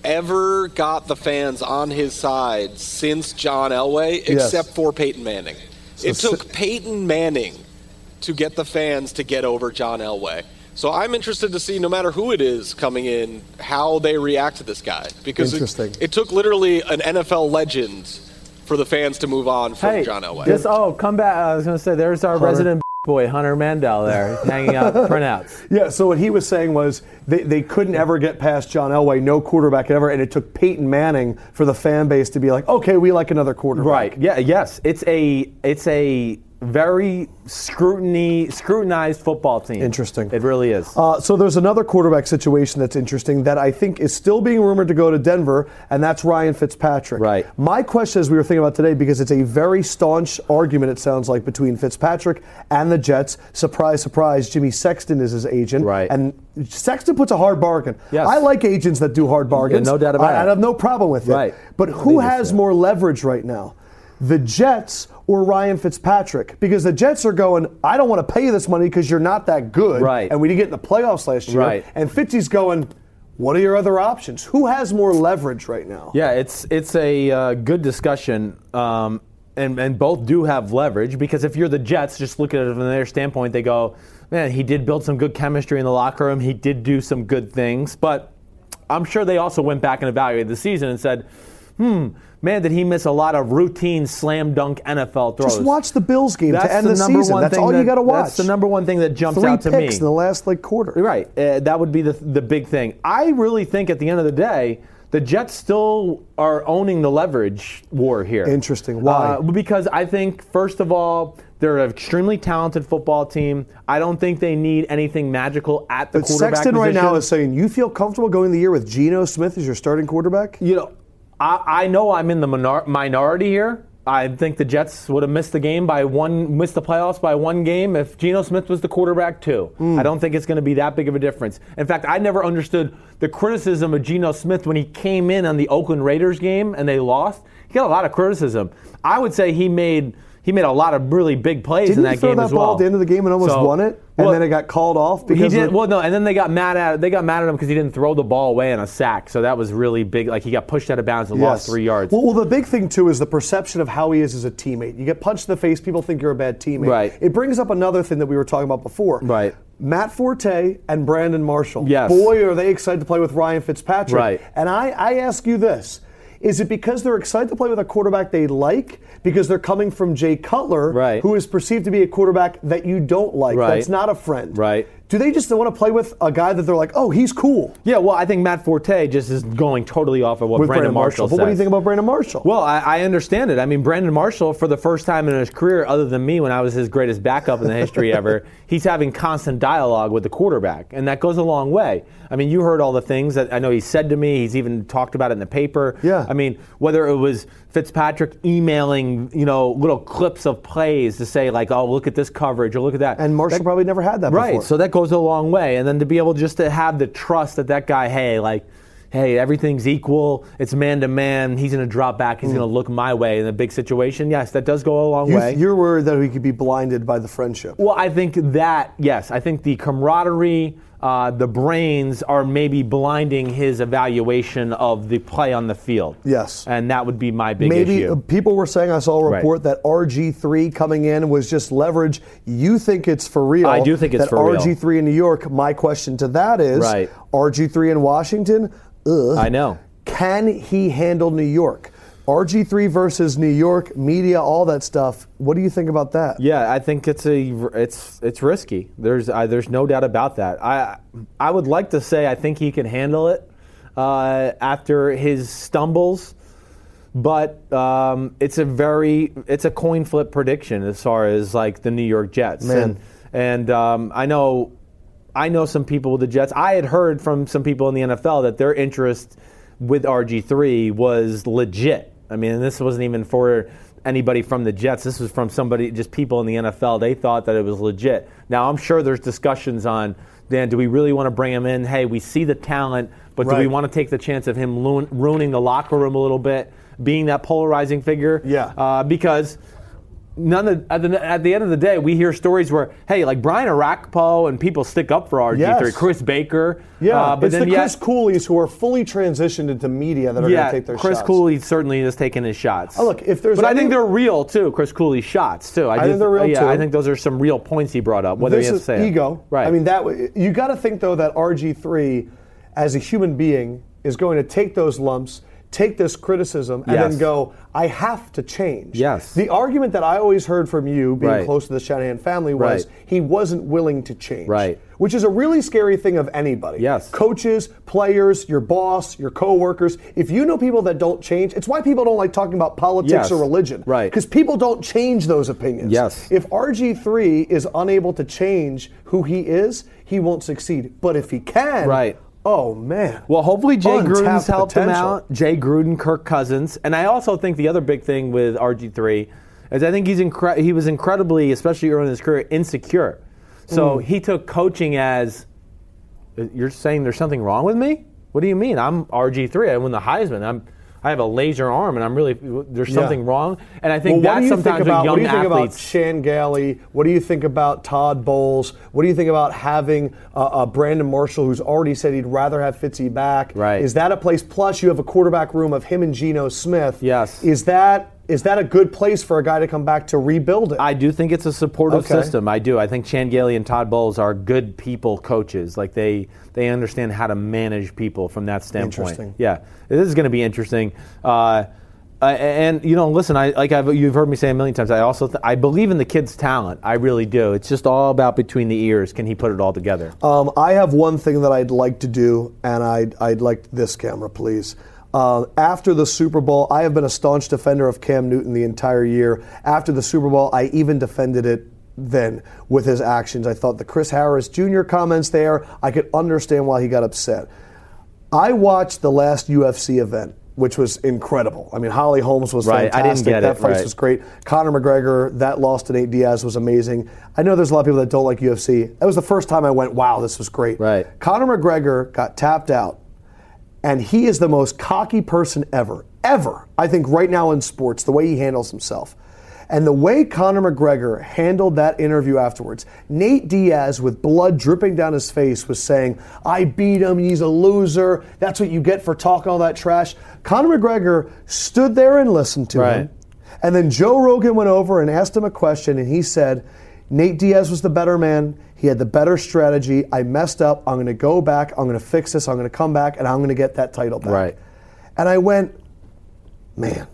ever got the fans on his side since John Elway, Yes. except for Peyton Manning. it si- took Peyton Manning to get the fans to get over John Elway. So I'm interested to see, no matter who it is coming in, how they react to this guy. Because Interesting. it, it took literally an NFL legend for the fans to move on from Hey, John Elway. just oh, come back. I was going to say, there's our resident boy Hunter Mandel there, <laughs> hanging out printouts. Yeah, so what he was saying was they, they couldn't ever get past John Elway, no quarterback ever, and it took Peyton Manning for the fan base to be like, okay, we like another quarterback. Right. Yeah. Yes. It's a it's a very scrutiny scrutinized football team. Interesting. It really is. Uh, so there's another quarterback situation that's interesting that I think is still being rumored to go to Denver, and that's Ryan Fitzpatrick. Right. My question, as we were thinking about today, because it's a very staunch argument, it sounds like, between Fitzpatrick and the Jets. Surprise, surprise, Jimmy Sexton is his agent. Right. And Sexton puts a hard bargain. Yes. I like agents that do hard bargains. no doubt about I, it. I have no problem with it. Right. But who has more leverage right now? The Jets or Ryan Fitzpatrick? Because the Jets are going, I don't want to pay you this money because you're not that good. Right. And we didn't get in the playoffs last year. Right. And Fitzy's going, what are your other options? Who has more leverage right now? Yeah, it's it's a uh, good discussion, um, and and both do have leverage because if you're the Jets, just look at it from their standpoint, they go, man, he did build some good chemistry in the locker room. He did do some good things, but I'm sure they also went back and evaluated the season and said, hmm, man, did he miss a lot of routine slam dunk NFL throws? Just watch the Bills game That's to end the the, number season. one That's thing all you got to watch. That's the number one thing that jumps Three out to me. picks in the last like quarter. Right. Uh, that would be the, the big thing. I really think at the end of the day, the Jets still are owning the leverage war here. Interesting. Why? Uh, because I think, first of all, they're an extremely talented football team. I don't think they need anything magical at the But quarterback Sexton right now is saying, you feel comfortable going the year with Geno Smith as your starting quarterback? you know, I, I know I'm in the minor- minority here. I think the Jets would have missed the game by one, missed the playoffs by one game if Geno Smith was the quarterback too. Hmm. I don't think it's going to be that big of a difference. In fact, I never understood the criticism of Geno Smith when he came in on the Oakland Raiders game and they lost. He got a lot of criticism. I would say he made he made a lot of really big plays Didn't in he that throw game that as ball at the end of the game and almost So- won it? And well, then it got called off he because did of well, no, and then they got mad at they got mad at him because he didn't throw the ball away on a sack. So that was really big. Like he got pushed out of bounds and lost Yes. three yards. Well, well, the big thing too is the perception of how he is as a teammate. You get punched in the face, people think you're a bad teammate. Right. It brings up another thing that we were talking about before. Right. Matt Forte and Brandon Marshall. Yes. Boy, are they excited to play with Ryan Fitzpatrick. Right. And I, I ask you this. Is it because they're excited to play with a quarterback they like? Because they're coming from Jay Cutler, Right. who is perceived to be a quarterback that you don't like, Right. that's not a friend. Right. Do they just want to play with a guy that they're like, oh, he's cool? Yeah, well, I think Matt Forte just is going totally off of what With Brandon, Marshall, But what do you think about Brandon Marshall? Well, I, I understand it. I mean, Brandon Marshall, for the first time in his career, other than me when I was his greatest backup in the history ever, <laughs> he's having constant dialogue with the quarterback, and that goes a long way. I mean, you heard all the things that I know he said to me. He's even talked about it in the paper. Yeah. I mean, whether it was Fitzpatrick emailing, you know, little clips of plays to say like, "Oh, look at this coverage," or "Look at that," and Marshall That- probably never had that Right. before. So that goes a long way. And then to be able just to have the trust that that guy, hey, like, hey, everything's equal. It's man to man. He's going to drop back. He's hmm. going to look my way in a big situation. Yes, that does go a long. You, way. you're worried that he could be blinded by the friendship. well, I think that, yes, I think the camaraderie, uh, the brains are maybe blinding his evaluation of the play on the field. Yes. And that would be my big Maybe issue. uh, people were saying I saw a Right. report that RG3 coming in was just leverage. You think it's for real? I do think it's for real. RG3 in New York. My question to that is: Right. RG3 in Washington. Ugh. I know. Can he handle New York? RG3 versus New York media, all that stuff. What do you think about that? Yeah, I think it's a it's it's risky. There's uh, there's no doubt about that. I I would like to say I think he can handle it uh, after his stumbles, but um, it's a very it's a coin flip prediction as far as like the New York Jets. Man. And and um, I know I know some people with the Jets. I had heard from some people in the NFL that their interest with RG3 was legit. I mean, this wasn't even for anybody from the Jets. This was from somebody, just people in the NFL. They thought that it was legit. Now, I'm sure there's discussions on, Dan, do we really want to bring him in? Hey, we see the talent, but do we want to take the chance of him ruining the locker room a little bit, being that polarizing figure? Yeah. Uh, because none of, at, the, at the end of the day, we hear stories where, hey, like Brian Orakpo and people stick up for RG3, Yes. Chris Baker. Yeah, uh, but it's then the yet- Chris Cooleys who are fully transitioned into media that are yeah, going to take their Chris shots. Cooley certainly is taking his shots. Oh, look, if there's but I think they're real too. Chris Cooley's shots too. I, think do- they're real, yeah, too. I think those are some real points he brought up. Whether this he has is to say it. ego. right? I mean, that you got to think though that RG3, as a human being, is going to take those lumps, take this criticism and Yes. then go, I have to change. Yes. The argument that I always heard from you, being Right. close to the Shanahan family, was Right. he wasn't willing to change. Right. Which is a really scary thing of anybody. Yes. Coaches, players, your boss, your coworkers. If you know people that don't change, it's why people don't like talking about politics Yes. or religion. Right. Because people don't change those opinions. Yes. If RG3 is unable to change who he is, he won't succeed. But if he can, Right. Oh man. Well, hopefully Jay Untapped Gruden's helped him out. Jay Gruden, Kirk Cousins, and I also think the other big thing with RG3 is I think he's incre- he was incredibly, especially early in his career, insecure. So Mm. he took coaching as you're saying there's something wrong with me. What do you mean? I'm RG3. I win the Heisman. I'm I have a laser arm, and I'm really there's Yeah. something wrong. And I think Well, that's sometimes think about young what do you think athletes. about Chan Gailey? What do you think about Todd Bowles? What do you think about having uh, uh, Brandon Marshall, who's already said he'd rather have Fitzy back? Right. Is that a place? Plus, you have a quarterback room of him and Geno Smith. Yes. Is that is that a good place for a guy to come back to rebuild it? I do think it's a supportive Okay. system. I do. I think Chan Gailey and Todd Bowles are good people coaches. Like they they understand how to manage people from that standpoint. Interesting. Yeah, this is going to be interesting. Uh, uh, and you know, listen, I like I've, you've heard me say a million times. I also th- I believe in the kid's talent. I really do. It's just all about between the ears. Can he put it all together? Um, I have one thing that I'd like to do, and I'd, I'd like this camera, please. Uh, after the Super Bowl, I have been a staunch defender of Cam Newton the entire year. After the Super Bowl, I even defended it then with his actions. I thought the Chris Harris Jr. comments there, I could understand why he got upset. I watched the last UFC event, which was incredible. I mean, Holly Holmes was Right, I fantastic. didn't get that it, fight right. was great. Conor McGregor, that loss to Nate Diaz was amazing. I know there's a lot of people that don't like UFC. That was the first time I went, wow, this was great. Right. Conor McGregor got tapped out, and he is the most cocky person ever, ever. I think right now in sports, the way he handles himself. And the way Conor McGregor handled that interview afterwards, Nate Diaz, with blood dripping down his face, was saying, I beat him, he's a loser, that's what you get for talking all that trash. Conor McGregor stood there and listened to Right. him. And then Joe Rogan went over and asked him a question, and he said, Nate Diaz was the better man. He had the better strategy. I messed up. I'm going to go back. I'm going to fix this. I'm going to come back, and I'm going to get that title back. Right. And I went, man,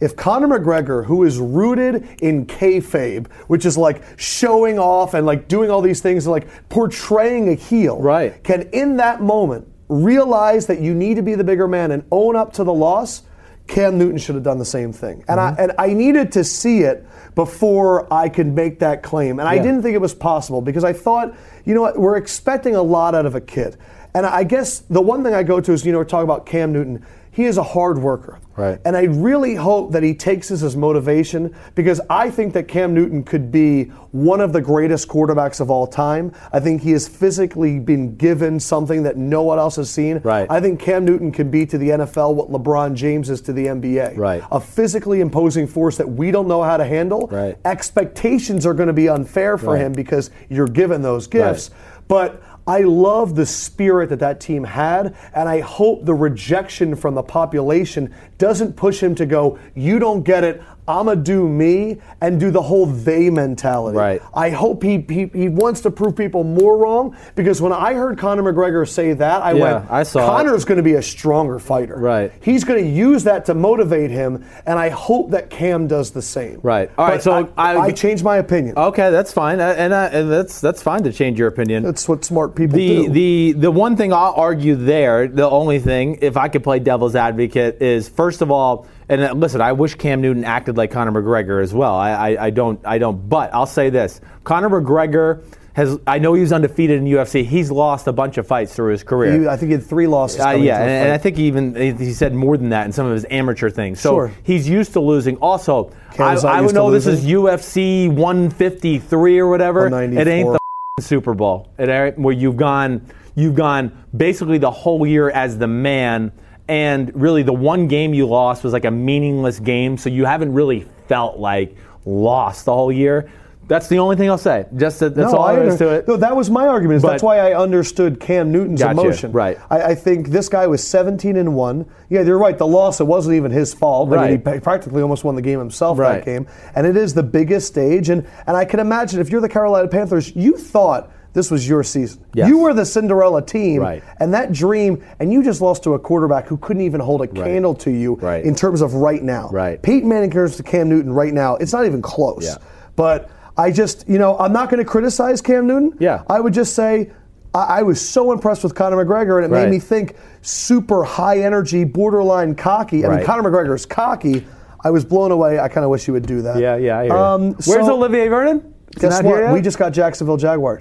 if Conor McGregor, who is rooted in kayfabe, which is like showing off and like doing all these things, and like portraying a heel, Right. can in that moment realize that you need to be the bigger man and own up to the loss, Cam Newton should have done the same thing. And Mm-hmm. I and I needed to see it before I could make that claim. And I didn't think it was possible because I thought, you know what, we're expecting a lot out of a kid. And I guess the one thing I go to is, you know, we're talking about Cam Newton. He is a hard worker. Right. And I really hope that he takes this as motivation because I think that Cam Newton could be one of the greatest quarterbacks of all time. I think he has physically been given something that no one else has seen. Right. I think Cam Newton can be to the NFL what LeBron James is to the NBA. Right. A physically imposing force that we don't know how to handle. Right. Expectations are going to be unfair for Right. him because you're given those gifts. But I love the spirit that that team had, and I hope the rejection from the population doesn't push him to go, you don't get it, I'ma do me, and do the whole they mentality. Right. I hope he, he, he wants to prove people more wrong because when I heard Conor McGregor say that, I Yeah, went, I saw. Conor's going to be a stronger fighter. Right. He's going to use that to motivate him, and I hope that Cam does the same. Right. All right, But so I, I- I changed my opinion. Okay, that's fine, and, I, and that's that's fine to change your opinion. That's what smart people the do. the the one thing I'll argue there, the only thing, if I could play devil's advocate, is first of all, and uh, listen, I wish Cam Newton acted like Conor McGregor as well. I, I, I don't I don't, but I'll say this: Conor McGregor has. I know he's undefeated in UFC. He's lost a bunch of fights through his career. He- I think he had three losses. Uh, yeah, and, and I think he even he he said more than that in some of his amateur things. So Sure. he's used to losing. Also, I, Cam's not I would know this is. UFC 153 or whatever. It ain't the Super Bowl. It ain't where you've gone you've gone basically the whole year as the man. And really, the one game you lost was like a meaningless game, so you haven't really felt like lost the whole year. That's the only thing I'll say. Just that, that's No, all I there is to it. No, that was my argument. But- that's why I understood Cam Newton's Gotcha, emotion. right. I, I think this guy was 17 and one. Yeah, you're right. The loss it wasn't even his fault. I mean, Right. he practically almost won the game himself Right. that game. And it is the biggest stage. And and I can imagine if you're the Carolina Panthers, you thought this was your season. Yes. You were the Cinderella team, Right. and that dream, and you just lost to a quarterback who couldn't even hold a candle to you Right. in terms of right now. Right. Peyton Manning compares to Cam Newton right now. It's not even close. Yeah. But I just, you know, I'm not going to criticize Cam Newton. Yeah. I would just say I, I was so impressed with Conor McGregor, and it Right. made me think super high energy, borderline cocky. I mean, Conor McGregor is cocky. I was blown away. I kind of wish he would do that. Yeah, yeah. I hear you. Um, Where's so- Olivier Vernon? Guess what? We just got Jacksonville Jaguar.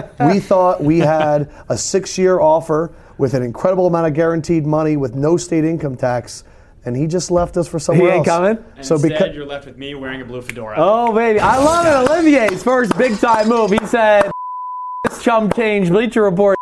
<laughs> we thought we had a six-year offer with an incredible amount of guaranteed money with no state income tax, and he just left us for somewhere he ain't else. coming? And So instead, because you're left with me wearing a blue fedora. Oh baby, I love it. Olivier's first big time move. He said, "This chump change Bleacher Report.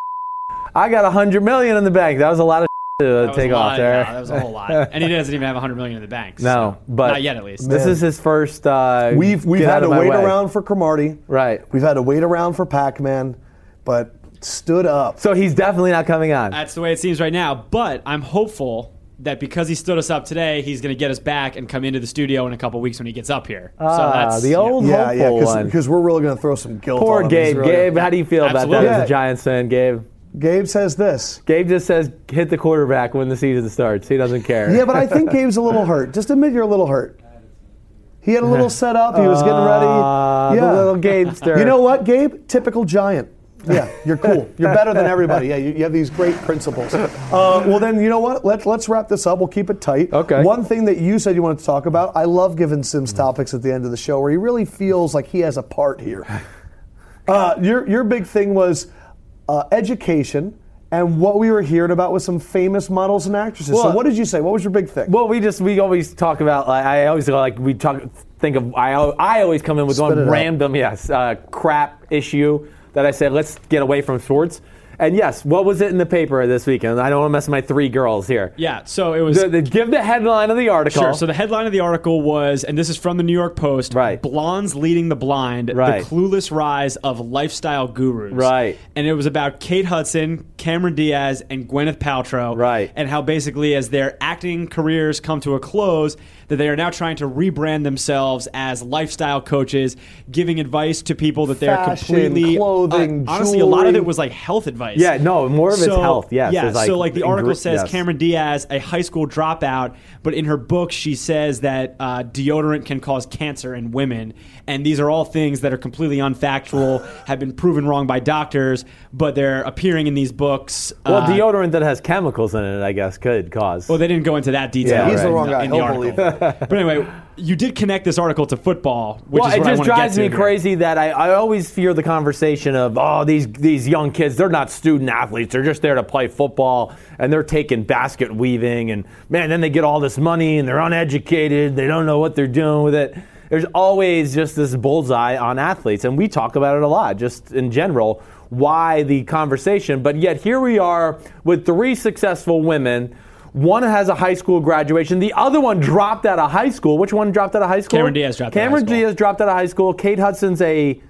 I got a hundred million in the bank. That was a lot of to That was take off lot, there. no, that was a whole lot. And he doesn't even have 100 million in the bank. no, so- but not yet at least. This is his first. Uh, we've we've had to wait way. around for Cromartie. Right. We've had to wait around for Pac-Man, but stood up. So he's definitely not coming on. That's the way it seems right now. But I'm hopeful that because he stood us up today, he's going to get us back and come into the studio in a couple weeks when he gets up here. so Ah, that's the old yeah, yeah, hopeful one. because we're really going to throw some guilt. Poor on him. He's Gabe. really- Gabe, how do you feel about that Absolutely. as a Giants fan, Gabe? Gabe says this. Gabe just says hit the quarterback when the season starts. He doesn't care. Yeah, but I think <laughs> Gabe's a little hurt. Just admit you're a little hurt. He had a little set up. He was getting ready. Ah, the little Gabester. You know what, Gabe? Typical giant. Yeah, you're cool. You're better than everybody. Yeah, you, you have these great principles. Uh, well, then you know what? Let's let's wrap this up. We'll keep it tight. Okay. One thing that you said you wanted to talk about. I love giving Simms topics at the end of the show where he really feels like he has a part here. <laughs> Uh, your your big thing was uh, education. And what we were hearing about was some famous models and actresses. so what did you say? What was your big thing? Well, we just we always talk about. Like, I always like we talk. Think of I. I always come in with Spit one random yes uh, crap issue that I say let's get away from sports. And yes, what was it in the paper this weekend? I don't want to mess with my three girls here. yeah. So it was. The, the- give the headline of the article. Sure. So the headline of the article was, and this is from the New York Post: Right. "Blondes leading the blind: Right. the clueless rise of lifestyle gurus." Right. And it was about Kate Hudson, Cameron Diaz, and Gwyneth Paltrow. Right. And how basically, as their acting careers come to a close, that they are now trying to rebrand themselves as lifestyle coaches, giving advice to people that they're completely clothing, uh, honestly, a lot of it was like health advice. Yeah, no, more of it's health, yes, Yeah. like so like the article ingre- says, yes. Cameron Diaz, a high school dropout, but in her book she says that uh, deodorant can cause cancer in women, and these are all things that are completely unfactual, <sighs> have been proven wrong by doctors, but they're appearing in these books. well, uh, deodorant that has chemicals in it, I guess, could cause. Well, they didn't go into that detail. Yeah, He's the wrong guy. In the He'll article. But anyway, you did connect this article to football, which well, is it what I just want to get drives me here. crazy that I, I always fear the conversation of oh these these young kids they're not student athletes they're just there to play football and they're taking basket weaving and man then they get all this money and they're uneducated they don't know what they're doing with it. There's always just this bullseye on athletes and we talk about it a lot just in general why the conversation but yet here we are with three successful women. One has a high school graduation. The other one dropped out of high school. Which one dropped out of high school? Cameron Diaz dropped out of high school. Diaz dropped out of high school. Kate Hudson's a.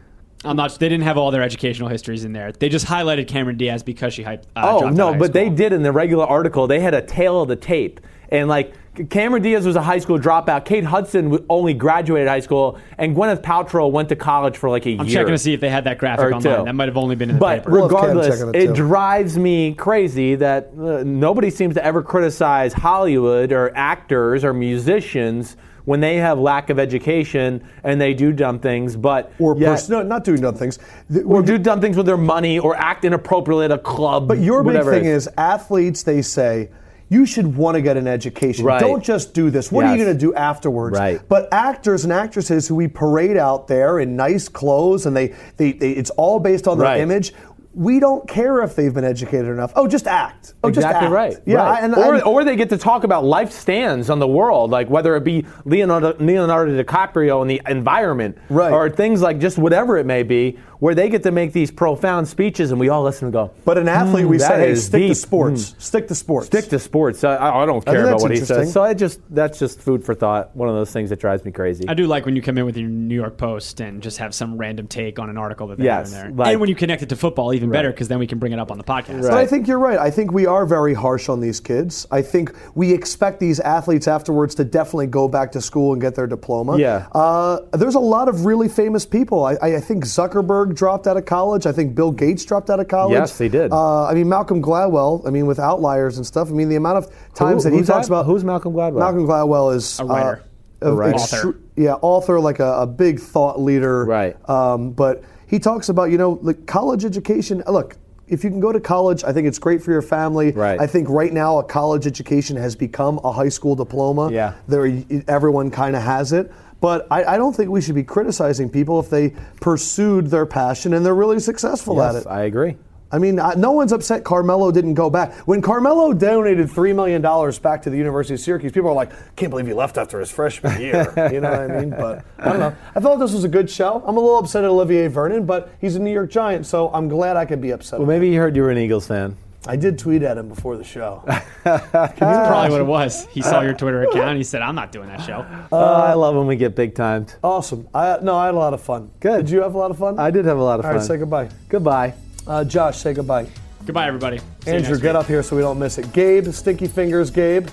I'm not. They didn't have all their educational histories in there. They just highlighted Cameron Diaz because she hyped. Uh, Oh dropped out no, of high but they did in the regular article. They had a tail of the tape, and like Cameron Diaz was a high school dropout. Kate Hudson only graduated high school, and Gwyneth Paltrow went to college for like a I'm year. I'm checking to see if they had that graphic Or online. two. That might have only been in the But paper. But regardless, checking it it drives me crazy that uh, nobody seems to ever criticize Hollywood or actors or musicians when they have lack of education and they do dumb things. But or yet- pers- no, not doing dumb things. The- or do dumb things with their money or act inappropriately at a club. But your big whatever it thing is athletes. They say you should want to get an education. Right. Don't just do this. What are you going to do afterwards? Right. But actors and actresses who we parade out there in nice clothes and they, they, they it's all based on their Right. image. We don't care if they've been educated enough. Oh, just act. Oh, just exactly act. right. Yeah, right. I- and, or, or they get to talk about life stands on the world, like whether it be Leonardo, Leonardo DiCaprio and the environment, Right. or things like just whatever it may be, where they get to make these profound speeches and we all listen and go. but an athlete, we "Hmm, say, hey, is stick to deep. sports. Stick to sports. Stick to sports. I, I don't I care about what he interesting. says. So I just that's just food for thought. One of those things that drives me crazy. I do like when you come in with your New York Post and just have some random take on an article that they Yes, have in there. like- and when you connect it to football, even even better because then we can bring it up on the podcast. But I think you're right. I think we are very harsh on these kids. I think we expect these athletes afterwards to definitely go back to school and get their diploma. Yeah. Uh, there's a lot of really famous people. I, I think Zuckerberg dropped out of college. I think Bill Gates dropped out of college. Yes, they did. Uh, I mean, Malcolm Gladwell. I mean, with outliers and stuff. I mean, the amount of times Who- that he talks that? about Who's Malcolm Gladwell? Malcolm Gladwell is A writer. Uh, a writer. Author. Yeah, author, like a, a big thought leader. Right. Um, but he talks about, you know, like college education. Look, if you can go to college, I think it's great for your family. Right. I think right now a college education has become a high school diploma. Yeah. There, everyone kind of has it. But I, I don't think we should be criticizing people if they pursued their passion and they're really successful at Yes, it. I agree. I mean, I- no one's upset Carmelo didn't go back. When Carmelo donated $3 million back to the University of Syracuse, people are like, can't believe he left after his freshman year. you know what I mean? But I don't know. I thought this was a good show. I'm a little upset at Olivier Vernon, but he's a New York Giant, so I'm glad I could be upset. Well, maybe you heard you were an Eagles fan. I did tweet at him before the show. <laughs> That's probably what it <laughs> was. He saw your Twitter account. And he said, "I'm not doing that show." Uh, I love when we get big timed. awesome. I, no, I had a lot of fun. Good. Did you have a lot of fun? I did have a lot of All fun. right, say goodbye. Goodbye. Uh, Josh, say goodbye. Goodbye, everybody. See Andrew, get week. up here so we don't miss it. Gabe, Stinky Fingers, Gabe.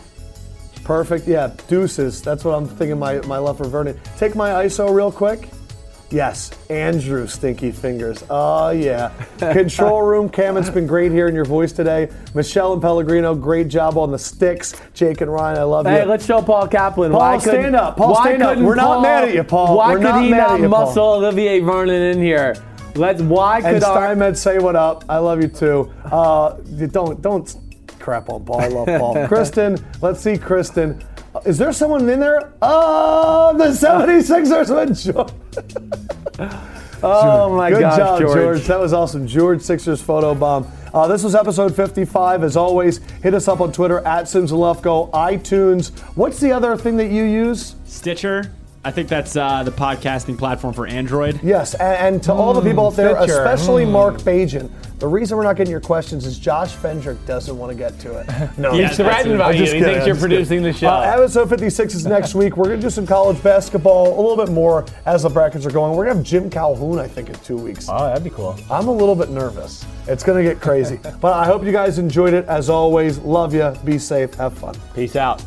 Perfect. Yeah, deuces. That's what I'm thinking. My my left for Vernon. Take my ISO real quick. Yes, Andrew, Stinky Fingers. Oh yeah. Control room, Cam. It's been great hearing your voice today. Michelle and Pellegrino, great job on the sticks. Jake and Ryan, I love Hey, you. Hey, let's show Paul Kaplan. Paul, why could- stand up. Paul, why stand up. We're not mad at you, Paul. Why We're could not he not you, Paul. muscle Olivier Vernon in here? Let's. Why and could our Steinmetz, say what up. I love you too. Uh, don't don't crap on Paul. I love Paul. <laughs> Kristen, let's see Kristen. Is there someone in there? Oh, the 76ers went George. Oh my Good gosh, job, George. George. That was awesome. George Sixers photo bomb. Uh, this was episode 55. As always, hit us up on Twitter at Simms and Lefkoe, iTunes. What's the other thing that you use? Stitcher. I think that's uh, the podcasting platform for Android. Yes, and, and to all the people out there, Stitcher. especially Mark Bajan, the reason we're not getting your questions is Josh Fendrick doesn't want to get to it. <laughs> No, He's I'm threatened I'm by you. He kidding, thinks I'm you're producing kidding. the show. Uh, episode 56 is next week. We're going to do some college basketball, a little bit more as the brackets are going. We're going to have Jim Calhoun, I think, in two weeks. Oh, that'd be cool. I'm a little bit nervous. It's going to get crazy. <laughs> but I hope you guys enjoyed it. As always, love you. Be safe. Have fun. Peace out.